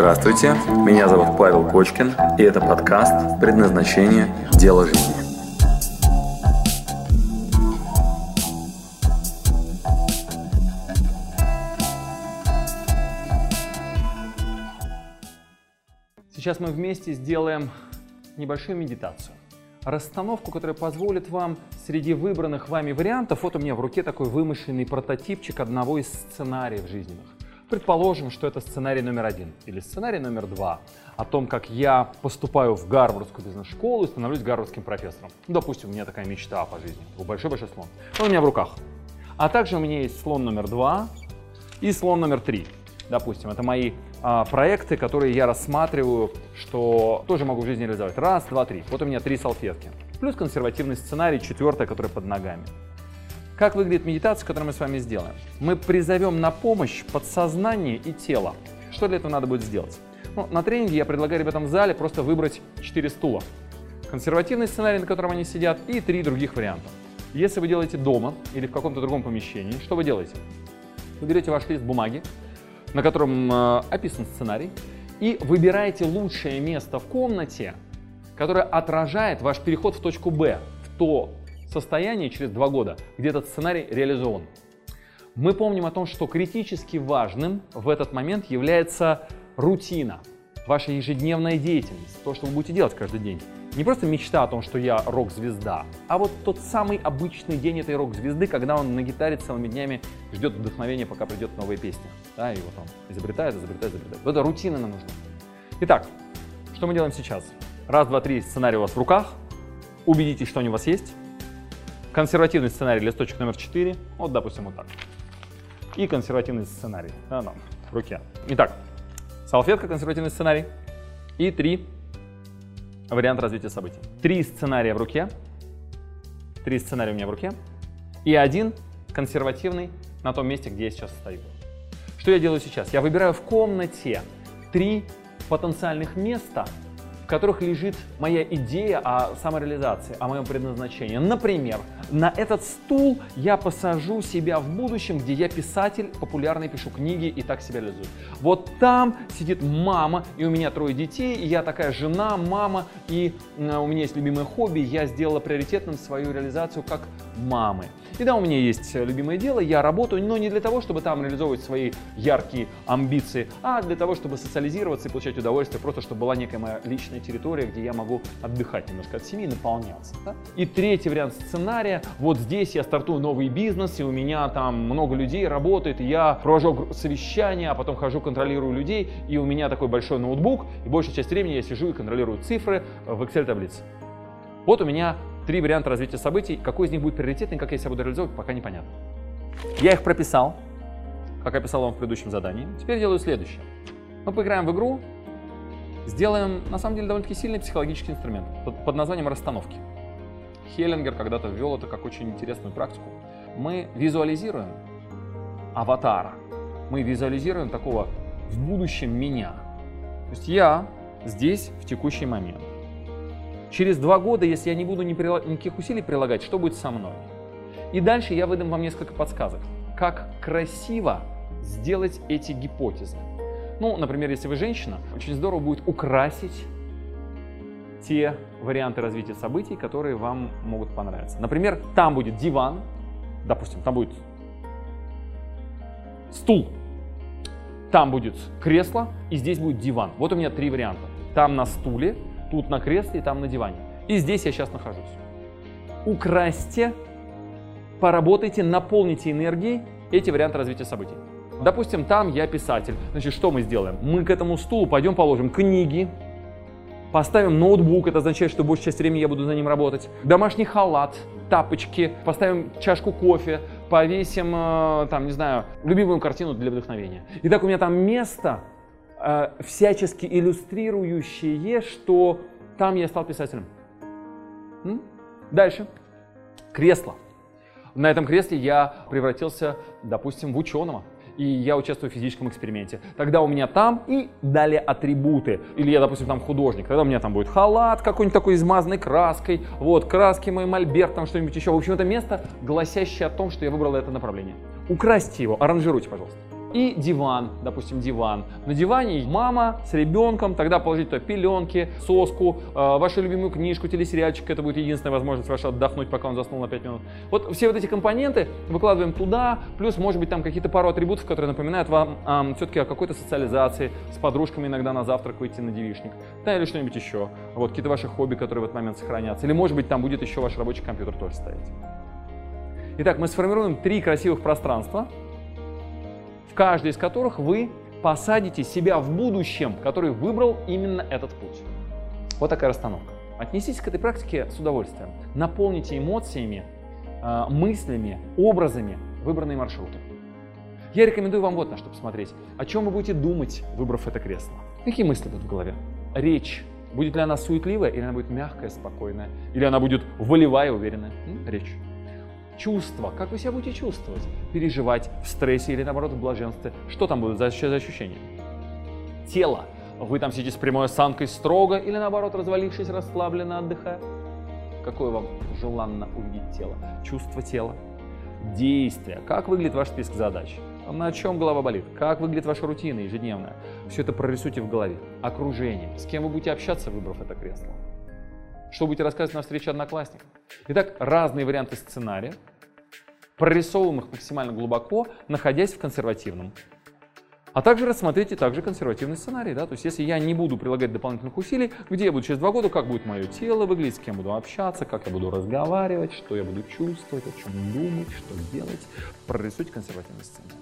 Здравствуйте, меня зовут Павел Кочкин, и это подкаст «Предназначение. Дело жизни». Сейчас мы вместе сделаем небольшую медитацию. Расстановку, которая позволит вам среди выбранных вами вариантов, вот у меня в руке такой вымышленный прототипчик одного из сценариев жизненных. Предположим, что это сценарий номер один или сценарий номер два о том, как я поступаю в Гарвардскую бизнес-школу и становлюсь гарвардским профессором. Допустим, у меня такая мечта по жизни. Большой-большой слон. Он у меня в руках. А также у меня есть слон номер два и слон номер три. Допустим, это мои а, проекты, которые я рассматриваю, что тоже могу в жизни реализовать. Раз, два, три. Вот у меня три салфетки. Плюс консервативный сценарий, четвертая, который под ногами. Как выглядит медитация, которую мы с вами сделаем? Мы призовем на помощь подсознание и тело. Что для этого надо будет сделать? Ну, на тренинге я предлагаю ребятам в зале просто выбрать 4 стула. Консервативный сценарий, на котором они сидят, и три других варианта. Если вы делаете дома или в каком-то другом помещении, что вы делаете? Вы берете ваш лист бумаги, на котором э, описан сценарий, и выбираете лучшее место в комнате, которое отражает ваш переход в точку Б, в то состоянии через два года, где этот сценарий реализован. Мы помним о том, что критически важным в этот момент является рутина, ваша ежедневная деятельность, то, что вы будете делать каждый день. Не просто мечта о том, что я рок-звезда, а вот тот самый обычный день этой рок-звезды, когда он на гитаре целыми днями ждет вдохновения, пока придет новая песня. Да, и вот он изобретает, изобретает, изобретает. Вот эта рутина нам нужна. Итак, что мы делаем сейчас? Раз, два, три, сценарий у вас в руках. Убедитесь, что они у вас есть. Консервативный сценарий, листочек номер 4, вот, допустим, вот так. И консервативный сценарий, да, там, в руке. Итак, салфетка, консервативный сценарий. И три варианта развития событий. Три сценария в руке. Три сценария у меня в руке. И один консервативный на том месте, где я сейчас стою. Что я делаю сейчас? Я выбираю в комнате три потенциальных места, которых лежит моя идея о самореализации, о моем предназначении. Например, на этот стул я посажу себя в будущем, где я писатель, популярный, пишу книги и так себя реализую. Вот там сидит мама, и у меня трое детей, и я такая жена, мама, и у меня есть любимое хобби, я сделала приоритетным свою реализацию как мамы. И да, у меня есть любимое дело, я работаю, но не для того, чтобы там реализовывать свои яркие амбиции, а для того, чтобы социализироваться и получать удовольствие, просто чтобы была некая моя личная территория, где я могу отдыхать немножко от семьи, наполняться. Да? И третий вариант сценария, вот здесь я стартую новый бизнес, и у меня там много людей работает, и я провожу совещания, а потом хожу, контролирую людей, и у меня такой большой ноутбук, и большую часть времени я сижу и контролирую цифры в Excel-таблице. Вот у меня три варианта развития событий. Какой из них будет приоритетный, как я себя буду реализовывать, пока непонятно. Я их прописал, как я писал вам в предыдущем задании. Теперь делаю следующее. Мы поиграем в игру, сделаем, на самом деле, довольно-таки сильный психологический инструмент под, под названием расстановки. Хеллингер когда-то ввел это как очень интересную практику. Мы визуализируем аватара, мы визуализируем такого в будущем меня. То есть я здесь в текущий момент. Через два года, если я не буду никаких усилий прилагать, что будет со мной? И дальше я выдам вам несколько подсказок, как красиво сделать эти гипотезы. Ну, например, если вы женщина, очень здорово будет украсить те варианты развития событий, которые вам могут понравиться. Например, там будет диван, допустим, там будет стул, там будет кресло, и здесь будет диван. Вот у меня три варианта. Там на стуле, тут на кресле и там на диване. И здесь я сейчас нахожусь. Украсьте, поработайте, наполните энергией эти варианты развития событий. Допустим, там я писатель. Значит, что мы сделаем? Мы к этому стулу пойдем положим книги, поставим ноутбук, это означает, что большую часть времени я буду за ним работать, домашний халат, тапочки, поставим чашку кофе, повесим, э, там, не знаю, любимую картину для вдохновения. И так у меня там место, э, всячески иллюстрирующее, что там я стал писателем. Дальше. Кресло. На этом кресле я превратился, допустим, в ученого и я участвую в физическом эксперименте. Тогда у меня там и далее атрибуты. Или я, допустим, там художник. Тогда у меня там будет халат какой-нибудь такой измазанный краской, вот, краски мой мольберт, там что-нибудь еще. В общем, это место, гласящее о том, что я выбрал это направление. Украсьте его, аранжируйте, пожалуйста. И диван, допустим, диван. На диване мама с ребенком, тогда положить туда пеленки, соску, э, вашу любимую книжку, телесериальчик, это будет единственная возможность ваша отдохнуть, пока он заснул на 5 минут. Вот все вот эти компоненты выкладываем туда, плюс, может быть, там какие-то пару атрибутов, которые напоминают вам э, все-таки о какой-то социализации, с подружками иногда на завтрак выйти на девишник, да, или что-нибудь еще. Вот какие-то ваши хобби, которые в этот момент сохранятся. Или, может быть, там будет еще ваш рабочий компьютер тоже стоять. Итак, мы сформируем три красивых пространства, в каждой из которых вы посадите себя в будущем, который выбрал именно этот путь. Вот такая расстановка. Отнеситесь к этой практике с удовольствием. Наполните эмоциями, а, мыслями, образами выбранные маршруты. Я рекомендую вам вот на что посмотреть. О чем вы будете думать, выбрав это кресло? Какие мысли будут в голове? Речь. Будет ли она суетливая, или она будет мягкая, спокойная? Или она будет волевая, уверенная? Речь чувства, как вы себя будете чувствовать, переживать в стрессе или наоборот в блаженстве. Что там будет за, за ощущения? Тело. Вы там сидите с прямой осанкой строго или наоборот развалившись, расслабленно отдыхая? Какое вам желанно увидеть тело? Чувство тела. Действия. Как выглядит ваш список задач? На чем голова болит? Как выглядит ваша рутина ежедневная? Все это прорисуйте в голове. Окружение. С кем вы будете общаться, выбрав это кресло? Что будете рассказывать на встрече одноклассникам? Итак, разные варианты сценария, прорисовываем их максимально глубоко, находясь в консервативном. А также рассмотрите также консервативный сценарий. Да? То есть если я не буду прилагать дополнительных усилий, где я буду через два года, как будет мое тело выглядеть, с кем буду общаться, как я буду разговаривать, что я буду чувствовать, о чем думать, что делать. Прорисуйте консервативный сценарий.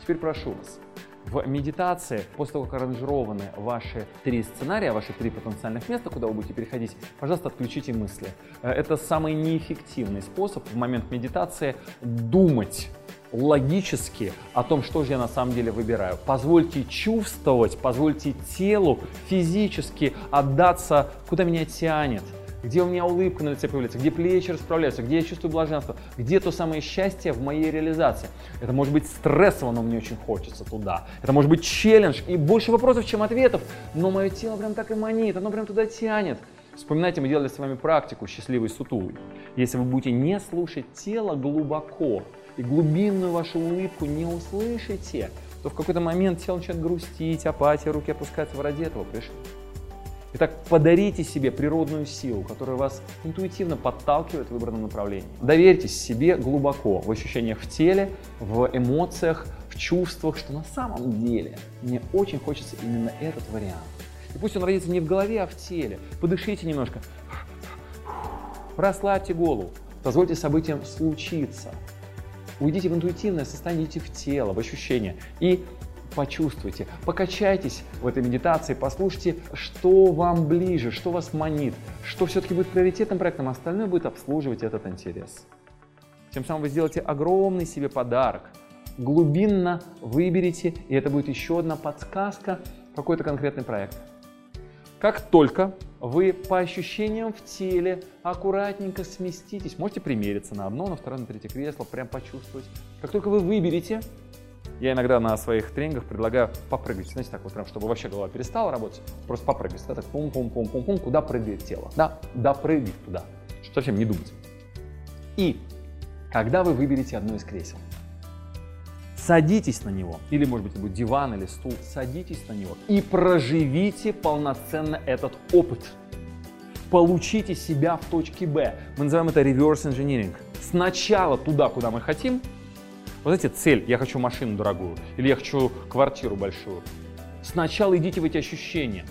Теперь прошу вас, в медитации, после того, как аранжированы ваши три сценария, ваши три потенциальных места, куда вы будете переходить, пожалуйста, отключите мысли. Э, это самый неэффективный способ в момент медитации думать логически о том, что же я на самом деле выбираю. Позвольте чувствовать, позвольте телу физически отдаться, куда меня тянет где у меня улыбка на лице появляется, где плечи расправляются, где я чувствую блаженство, где то самое счастье в моей реализации. Это может быть стрессово, но мне очень хочется туда. Это может быть челлендж и больше вопросов, чем ответов, но мое тело прям так и манит, оно прям туда тянет. Вспоминайте, мы делали с вами практику «Счастливый сутулый». Если вы будете не слушать тело глубоко и глубинную вашу улыбку не услышите, то в какой-то момент тело начинает грустить, апатия, руки опускаются, в ради этого пришли. Итак, подарите себе природную силу, которая вас интуитивно подталкивает в выбранном направлении. Доверьтесь себе глубоко в ощущениях в теле, в эмоциях, в чувствах, что на самом деле мне очень хочется именно этот вариант. И пусть он родится не в голове, а в теле. Подышите немножко. Расслабьте голову. Позвольте событиям случиться. Уйдите в интуитивное состояние, идите в тело, в ощущения. И почувствуйте, покачайтесь в этой медитации, послушайте, что вам ближе, что вас манит, что все-таки будет приоритетным проектом, а остальное будет обслуживать этот интерес. Тем самым вы сделаете огромный себе подарок, глубинно выберите, и это будет еще одна подсказка, какой-то конкретный проект. Как только вы по ощущениям в теле аккуратненько сместитесь, можете примериться на одно, на второе, на третье кресло, прям почувствовать. Как только вы выберете я иногда на своих тренингах предлагаю попрыгать, знаете, так вот прям, чтобы вообще голова перестала работать, просто попрыгать, да, так пум-пум-пум-пум-пум, куда прыгает тело, да, допрыгать туда, чтобы совсем не думать. И когда вы выберете одно из кресел, садитесь на него, или, может быть, это будет диван или стул, садитесь на него и проживите полноценно этот опыт. Получите себя в точке Б. Мы называем это reverse engineering. Сначала туда, куда мы хотим, вот знаете, цель, я хочу машину дорогую, или я хочу квартиру большую. Сначала идите в эти ощущения,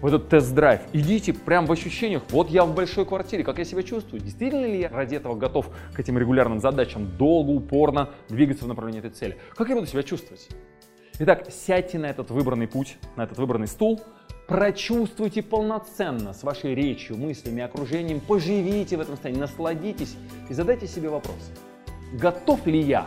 в этот тест-драйв. Идите прямо в ощущениях, вот я в большой квартире, как я себя чувствую. Действительно ли я ради этого готов к этим регулярным задачам долго, упорно двигаться в направлении этой цели? Как я буду себя чувствовать? Итак, сядьте на этот выбранный путь, на этот выбранный стул, прочувствуйте полноценно с вашей речью, мыслями, окружением, поживите в этом состоянии, насладитесь и задайте себе вопрос. Готов ли я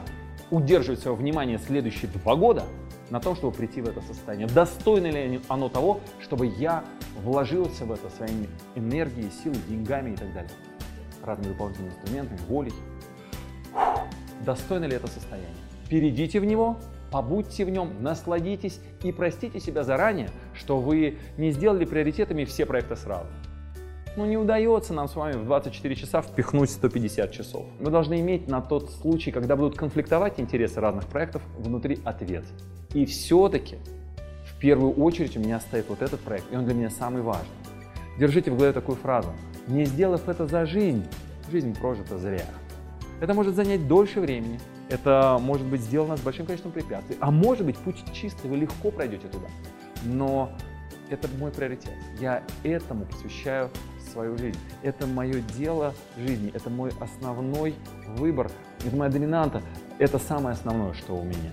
удерживать свое внимание следующие два года на том, чтобы прийти в это состояние. Достойно ли оно того, чтобы я вложился в это своими энергией, силой, деньгами и так далее. Разными дополнительными инструментами, волей. Достойно ли это состояние? Перейдите в него, побудьте в нем, насладитесь и простите себя заранее, что вы не сделали приоритетами все проекты сразу. Ну не удается нам с вами в 24 часа впихнуть 150 часов. Мы должны иметь на тот случай, когда будут конфликтовать интересы разных проектов, внутри ответ. И все-таки в первую очередь у меня стоит вот этот проект, и он для меня самый важный. Держите в голове такую фразу. Не сделав это за жизнь, жизнь прожита зря. Это может занять дольше времени, это может быть сделано с большим количеством препятствий, а может быть путь чистый, вы легко пройдете туда. Но это мой приоритет. Я этому посвящаю свою жизнь. Это мое дело жизни, это мой основной выбор, это моя доминанта, это самое основное, что у меня.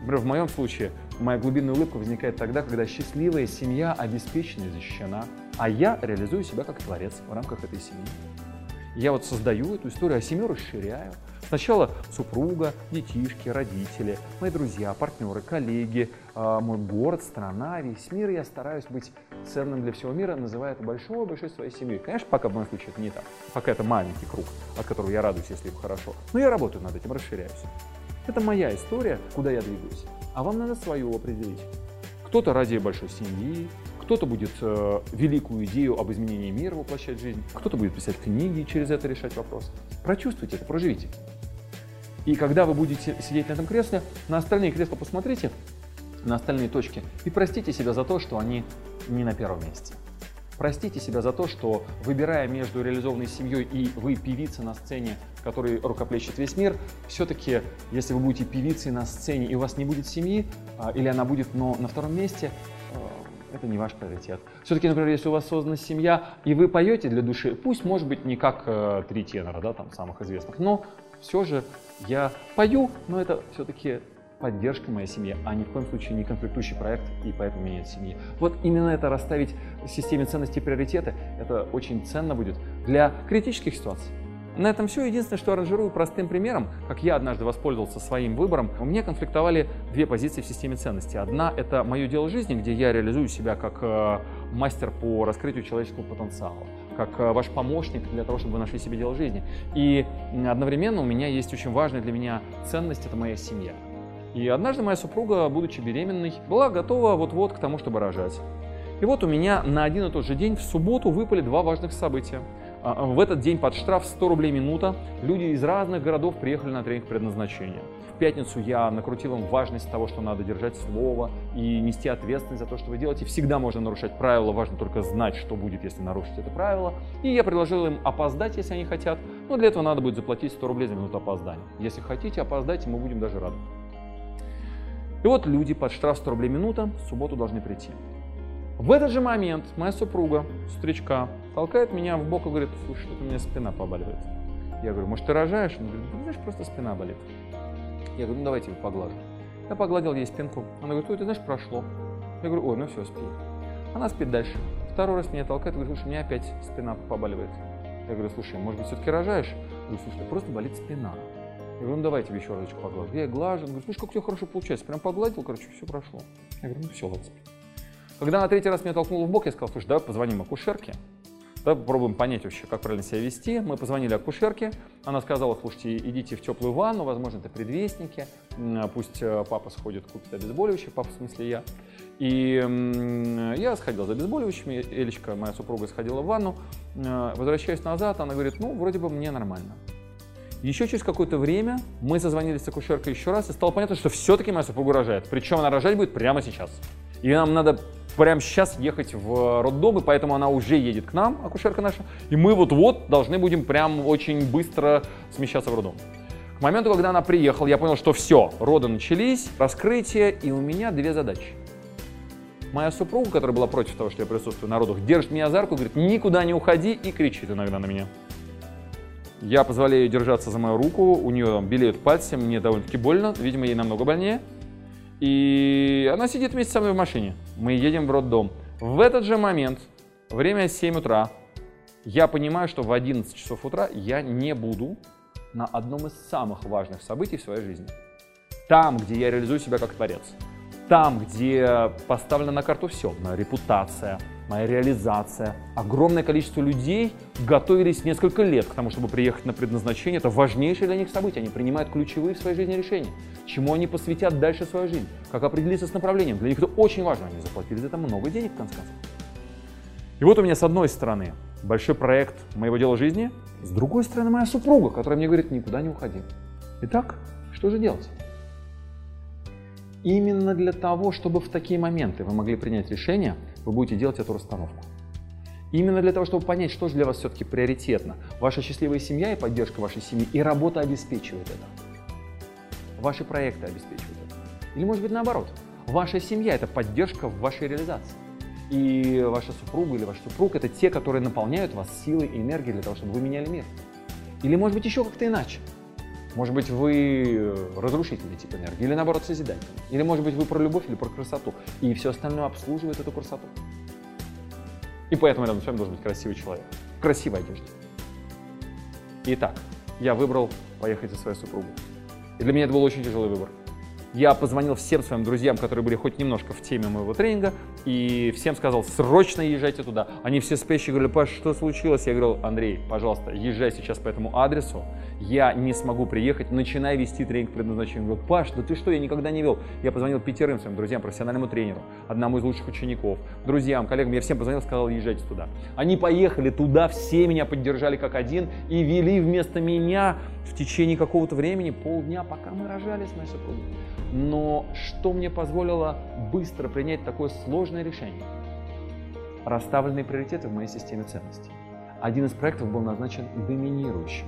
Например, в моем случае моя глубинная улыбка возникает тогда, когда счастливая семья обеспечена и защищена, а я реализую себя как творец в рамках этой семьи. Я вот создаю эту историю, а семью расширяю. Сначала супруга, детишки, родители, мои друзья, партнеры, коллеги, а, мой город, страна, весь мир. Я стараюсь быть ценным для всего мира, называя это большой-большой своей семьей. Конечно, пока в моем случае это не так. Пока это маленький круг, от которого я радуюсь, если им хорошо. Но я работаю над этим, расширяюсь. Это моя история, куда я двигаюсь. А вам надо свою определить. Кто-то ради большой семьи, кто-то будет э, великую идею об изменении мира воплощать в жизнь, кто-то будет писать книги и через это решать вопрос. Прочувствуйте это, проживите. И когда вы будете сидеть на этом кресле, на остальные кресла посмотрите, на остальные точки, и простите себя за то, что они не на первом месте. Простите себя за то, что выбирая между реализованной семьей и вы певица на сцене, который рукоплещет весь мир, все-таки, если вы будете певицей на сцене и у вас не будет семьи, а, или она будет, но на втором месте, это не ваш приоритет. Все-таки, например, если у вас создана семья, и вы поете для души, пусть, может быть, не как э, три тенора, да, там, самых известных, но все же я пою, но это все-таки поддержка моей семьи, а ни в коем случае не конфликтующий проект, и поэтому у меня нет семьи. Вот именно это расставить в системе ценностей и приоритеты, это очень ценно будет для критических ситуаций. На этом все. Единственное, что аранжирую простым примером, как я однажды воспользовался своим выбором, у меня конфликтовали две позиции в системе ценностей. Одна – это мое дело жизни, где я реализую себя как э, мастер по раскрытию человеческого потенциала как э, ваш помощник для того, чтобы вы нашли себе дело жизни. И одновременно у меня есть очень важная для меня ценность – это моя семья. И однажды моя супруга, будучи беременной, была готова вот-вот к тому, чтобы рожать. И вот у меня на один и тот же день в субботу выпали два важных события. А, а, в этот день под штраф 100 рублей минута люди из разных городов приехали на тренинг предназначения. В пятницу я накрутил им важность того, что надо держать слово и нести ответственность за то, что вы делаете. Всегда можно нарушать правила, важно только знать, что будет, если нарушить это правило. И я предложил им опоздать, если они хотят. Но для этого надо будет заплатить 100 рублей за минуту опоздания. Если хотите, опоздайте, мы будем даже рады. И вот люди под штраф 100 рублей минута в субботу должны прийти. В этот же момент моя супруга, стричка, толкает меня в бок и говорит, слушай, что-то у меня спина побаливает. Я говорю, может, ты рожаешь? Она говорит, знаешь, просто спина болит. Я говорю, ну давайте я поглажу. Я погладил ей спинку. Она говорит, ой, ты знаешь, прошло. Я говорю, ой, ну все, спи. Она спит дальше. Второй раз меня толкает, говорит, слушай, у меня опять спина побаливает. Я говорю, слушай, может быть, все-таки рожаешь? Я говорю, слушай, просто болит спина. Я говорю, ну давайте тебе еще разочек поглажу. Я глажу, говорю, слушай, как тебя хорошо получается. Прям погладил, короче, все прошло. Я говорю, ну все, ладно. Когда на третий раз меня толкнуло в бок, я сказал, слушай, давай позвоним акушерке, давай попробуем понять вообще, как правильно себя вести. Мы позвонили акушерке, она сказала, слушайте, идите в теплую ванну, возможно, это предвестники, пусть э, папа сходит, купит обезболивающее, папа в смысле я. И я сходил за обезболивающими, Элечка, моя супруга, сходила в ванну, э, возвращаюсь назад, она говорит, ну, вроде бы мне нормально. Еще через какое-то время мы созвонились с акушеркой еще раз, и стало понятно, что все-таки моя супруга рожает. Причем она рожать будет прямо сейчас. И нам надо прямо сейчас ехать в роддом, и поэтому она уже едет к нам, акушерка наша, и мы вот-вот должны будем прям очень быстро смещаться в роддом. К моменту, когда она приехала, я понял, что все, роды начались, раскрытие, и у меня две задачи. Моя супруга, которая была против того, что я присутствую на родах, держит меня за руку, говорит, никуда не уходи, и кричит иногда на меня. Я позволяю ей держаться за мою руку, у нее там белеют пальцы, мне довольно-таки больно, видимо, ей намного больнее. И она сидит вместе со мной в машине. Мы едем в роддом. В этот же момент, время 7 утра, я понимаю, что в 11 часов утра я не буду на одном из самых важных событий в своей жизни. Там, где я реализую себя как творец. Там, где поставлена на карту все. Моя репутация, моя реализация. Огромное количество людей готовились несколько лет к тому, чтобы приехать на предназначение. Это важнейшее для них событие. Они принимают ключевые в своей жизни решения. Чему они посвятят дальше свою жизнь. Как определиться с направлением. Для них это очень важно. Они заплатили за это много денег, в конце концов. И вот у меня с одной стороны большой проект моего дела жизни. С другой стороны, моя супруга, которая мне говорит, никуда не уходи. Итак, что же делать? Именно для того, чтобы в такие моменты вы могли принять решение, вы будете делать эту расстановку. Именно для того, чтобы понять, что же для вас все-таки приоритетно. Ваша счастливая семья и поддержка вашей семьи, и работа обеспечивает это. Ваши проекты обеспечивают это. Или может быть наоборот. Ваша семья – это поддержка в вашей реализации. И ваша супруга или ваш супруг – это те, которые наполняют вас силой и энергией для того, чтобы вы меняли мир. Или может быть еще как-то иначе. Может быть, вы разрушительный тип энергии, или наоборот созидательный. Или может быть, вы про любовь или про красоту. И все остальное обслуживает эту красоту. И поэтому рядом с вами должен быть красивый человек. В красивой одежде. Итак, я выбрал поехать за своей супругой. И для меня это был очень тяжелый выбор. Я позвонил всем своим друзьям, которые были хоть немножко в теме моего тренинга, и всем сказал, срочно езжайте туда. Они все спящие говорили, Паш, что случилось? Я говорил, Андрей, пожалуйста, езжай сейчас по этому адресу, я не смогу приехать, начинай вести тренинг предназначения. Он Паш, да ты что, я никогда не вел. Я позвонил пятерым своим друзьям, профессиональному тренеру, одному из лучших учеников, друзьям, коллегам, я всем позвонил, сказал, езжайте туда. Они поехали туда, все меня поддержали как один и вели вместо меня в течение какого-то времени, полдня, пока мы рожали с моей супругой. Но что мне позволило быстро принять такое сложное решение? Расставленные приоритеты в моей системе ценностей. Один из проектов был назначен доминирующим.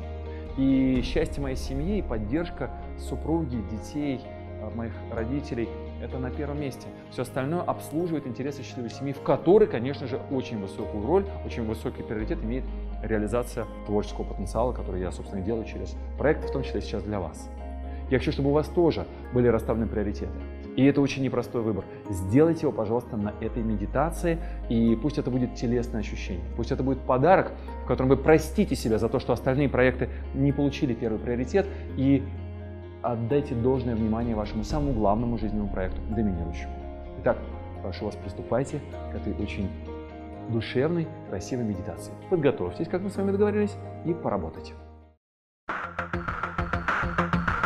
И счастье моей семьи и поддержка супруги, детей, э, моих родителей – это на первом месте. Все остальное обслуживает интересы счастливой семьи, в которой, конечно же, очень высокую роль, очень высокий приоритет имеет реализация творческого потенциала, который я, собственно, делаю через проекты, в том числе сейчас для вас. Я хочу, чтобы у вас тоже были расставлены приоритеты. И это очень непростой выбор. Сделайте его, пожалуйста, на этой медитации, и пусть это будет телесное ощущение. Пусть это будет подарок, в котором вы простите себя за то, что остальные проекты не получили первый приоритет, и отдайте должное внимание вашему самому главному жизненному проекту, доминирующему. Итак, прошу вас, приступайте к этой очень душевной, красивой медитации. Подготовьтесь, как мы с вами договорились, и поработайте.